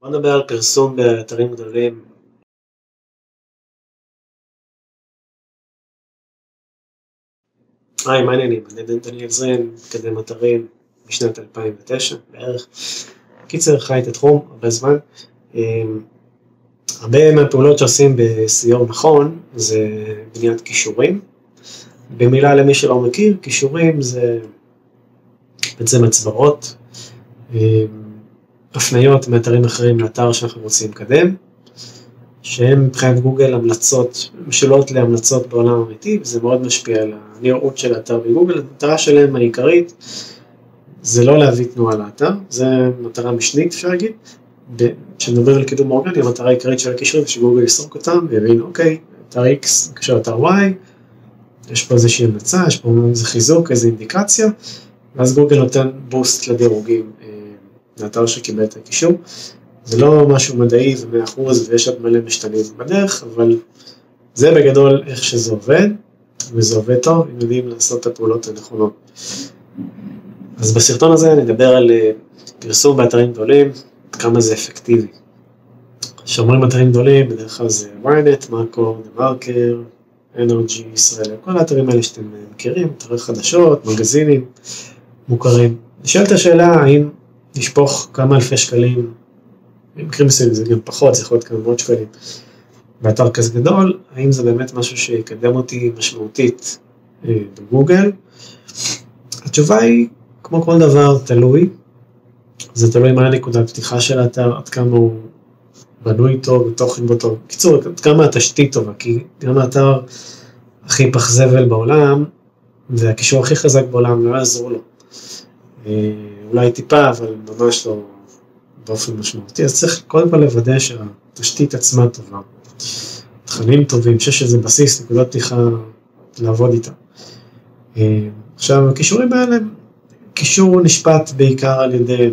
בוא נדבר על פרסום באתרים גדולים. היי, מה העניינים? אני דניאל זרין, מקדם אתרים משנת 2009 בערך. קיצר, חי את התחום הרבה זמן. אמ, הרבה מהפעולות שעושים ב-SEO נכון זה בניית כישורים. במילה למי שלא מכיר, כישורים זה בעצם הצבעות, אמ, הפניות מאתרים אחרים לאתר שאנחנו רוצים לקדם, שהם מבחינת גוגל המלצות, משולות להמלצות בעולם אמיתי, וזה מאוד משפיע על הנראות של האתר בגוגל. המטרה שלהם העיקרית זה לא להביא תנועה לאתר, זה מטרה משנית אפשר להגיד. כשמדברים על קידום אורגני, המטרה העיקרית של הקישורים זה שגוגל יסרוק אותם ויבין, אוקיי, אתר X קשר לאתר Y, יש פה איזושהי המלצה, יש פה איזה חיזוק, איזו אינדיקציה, ואז גוגל נותן בוסט לדירוגים אה, לאתר שקיבל את הקישור. זה לא משהו מדעי ומאה אחוז ויש עוד מלא משתנים בדרך, אבל זה בגדול איך שזה עובד, וזה עובד טוב, אם יודעים לעשות את הפעולות הנכונות. אז בסרטון הזה נדבר על אה, פרסום באתרים גדולים, כמה זה אפקטיבי. כשאומרים אתרים גדולים, בדרך כלל זה ynet, מאקו, דה מרקר, NRG, ישראל, כל האתרים האלה שאתם מכירים, אתרי חדשות, מגזינים מוכרים. נשאלת השאלה האם לשפוך כמה אלפי שקלים, במקרים מסוימים זה גם פחות, זה יכול להיות כמה מאות שקלים, באתר כזה גדול, האם זה באמת משהו שיקדם אותי משמעותית אה, בגוגל? התשובה היא, כמו כל דבר, תלוי. זה תלוי מה הנקודת פתיחה של האתר, עד כמה הוא בנוי טוב, ותוכן בו טוב. בקיצור, עד כמה התשתית טובה, כי גם האתר הכי פח זבל בעולם, והקישור הכי חזק בעולם לא יעזרו לו. אה, אולי טיפה, אבל ממש לא באופן משמעותי. אז צריך קודם כל לוודא שהתשתית עצמה טובה. תכנים טובים, שיש איזה בסיס, נקודת פתיחה לעבוד איתה. אה, עכשיו, הכישורים האלה, קישור נשפט בעיקר על ידי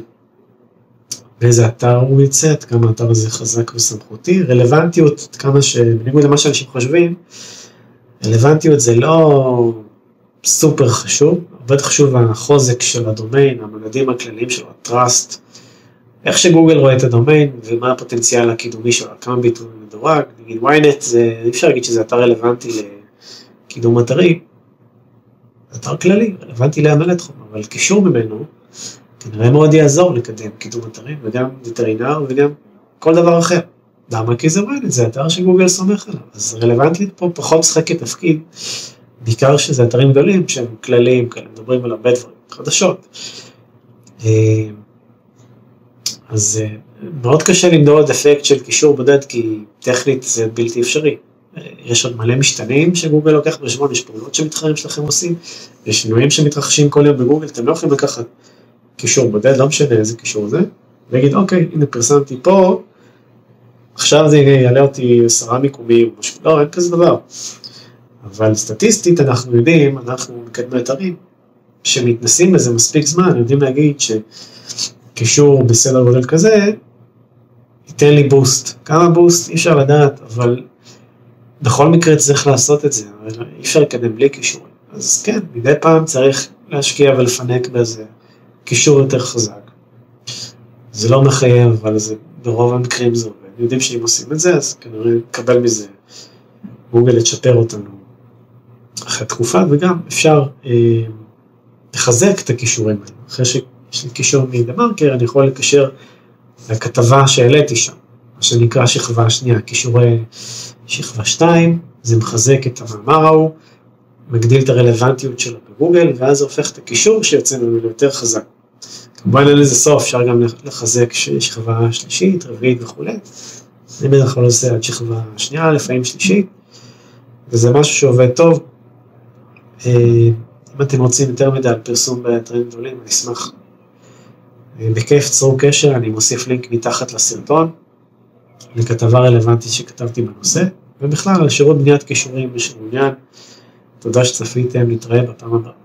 באיזה אתר הוא יצא, עד כמה האתר הזה חזק וסמכותי, רלוונטיות, עד כמה ש... בניגוד למה שאנשים חושבים, רלוונטיות זה לא סופר חשוב, הרבה חשוב החוזק של הדומיין, המדדים הכלליים שלו, הטראסט, איך שגוגל רואה את הדומיין ומה הפוטנציאל הקידומי שלו, כמה ביטוי מדורג, נגיד ynet זה, אי אפשר להגיד שזה אתר רלוונטי לקידום אתרי, אתר כללי, רלוונטי להמלא תחום, אבל קישור ממנו כנראה מאוד יעזור לקדם קידום אתרים וגם וטרינר וגם כל דבר אחר. למה? כי זה ynet, זה אתר שגוגל סומך עליו, אז רלוונטית פה פחות משחקת תפקיד, בעיקר שזה אתרים גדולים שהם כלליים, כאלה מדברים על הרבה דברים, חדשות. אה, אז אה, מאוד קשה למדוד אפקט של קישור בודד, כי טכנית זה בלתי אפשרי. אה, יש עוד מלא משתנים שגוגל לוקח בחשבון, יש פעולות שמתחרים שלכם עושים, יש שינויים שמתרחשים כל יום בגוגל, אתם לא יכולים לקחת קישור בודד, לא משנה איזה קישור זה, ולהגיד אוקיי, הנה פרסמתי פה, עכשיו זה יעלה אותי עשרה מיקומים, לא, אין כזה דבר. אבל סטטיסטית אנחנו יודעים, אנחנו מקדמי אתרים, שמתנסים בזה מספיק זמן, יודעים להגיד ש... קישור בסדר גודל כזה, ייתן לי בוסט. כמה בוסט אי אפשר לדעת, אבל בכל מקרה צריך לעשות את זה, אי אפשר לקדם בלי קישורים. אז כן, מדי פעם צריך להשקיע ולפנק באיזה קישור יותר חזק. זה לא מחייב, אבל זה ברוב המקרים זה עובד. יודעים שאם עושים את זה, אז כנראה נקבל מזה גוגל לצ'פר אותנו אחרי תקופה, וגם אפשר אה, לחזק את הכישורים האלה. אחרי ש... יש לי קישור מדה מרקר, אני יכול לקשר לכתבה שהעליתי שם, מה שנקרא שכבה שנייה, קישורי שכבה 2, זה מחזק את המאמר ההוא, מגדיל את הרלוונטיות שלו בגוגל, ואז זה הופך את הקישור שיוצא ממנו ליותר חזק. כמובן אין לזה סוף, אפשר גם לחזק שכבה שלישית, רביעית וכולי. אני בדרך כלל עושה עד שכבה שנייה, לפעמים שלישית, וזה משהו שעובד טוב. אה, אם אתם רוצים יותר מידע על פרסום באתרים גדולים, אני אשמח בכיף צרו קשר, אני מוסיף לינק מתחת לסרטון, לכתבה רלוונטית שכתבתי בנושא, ובכלל על שירות בניית קישורים מי שמעוניין. תודה שצפיתם, נתראה בפעם הבאה.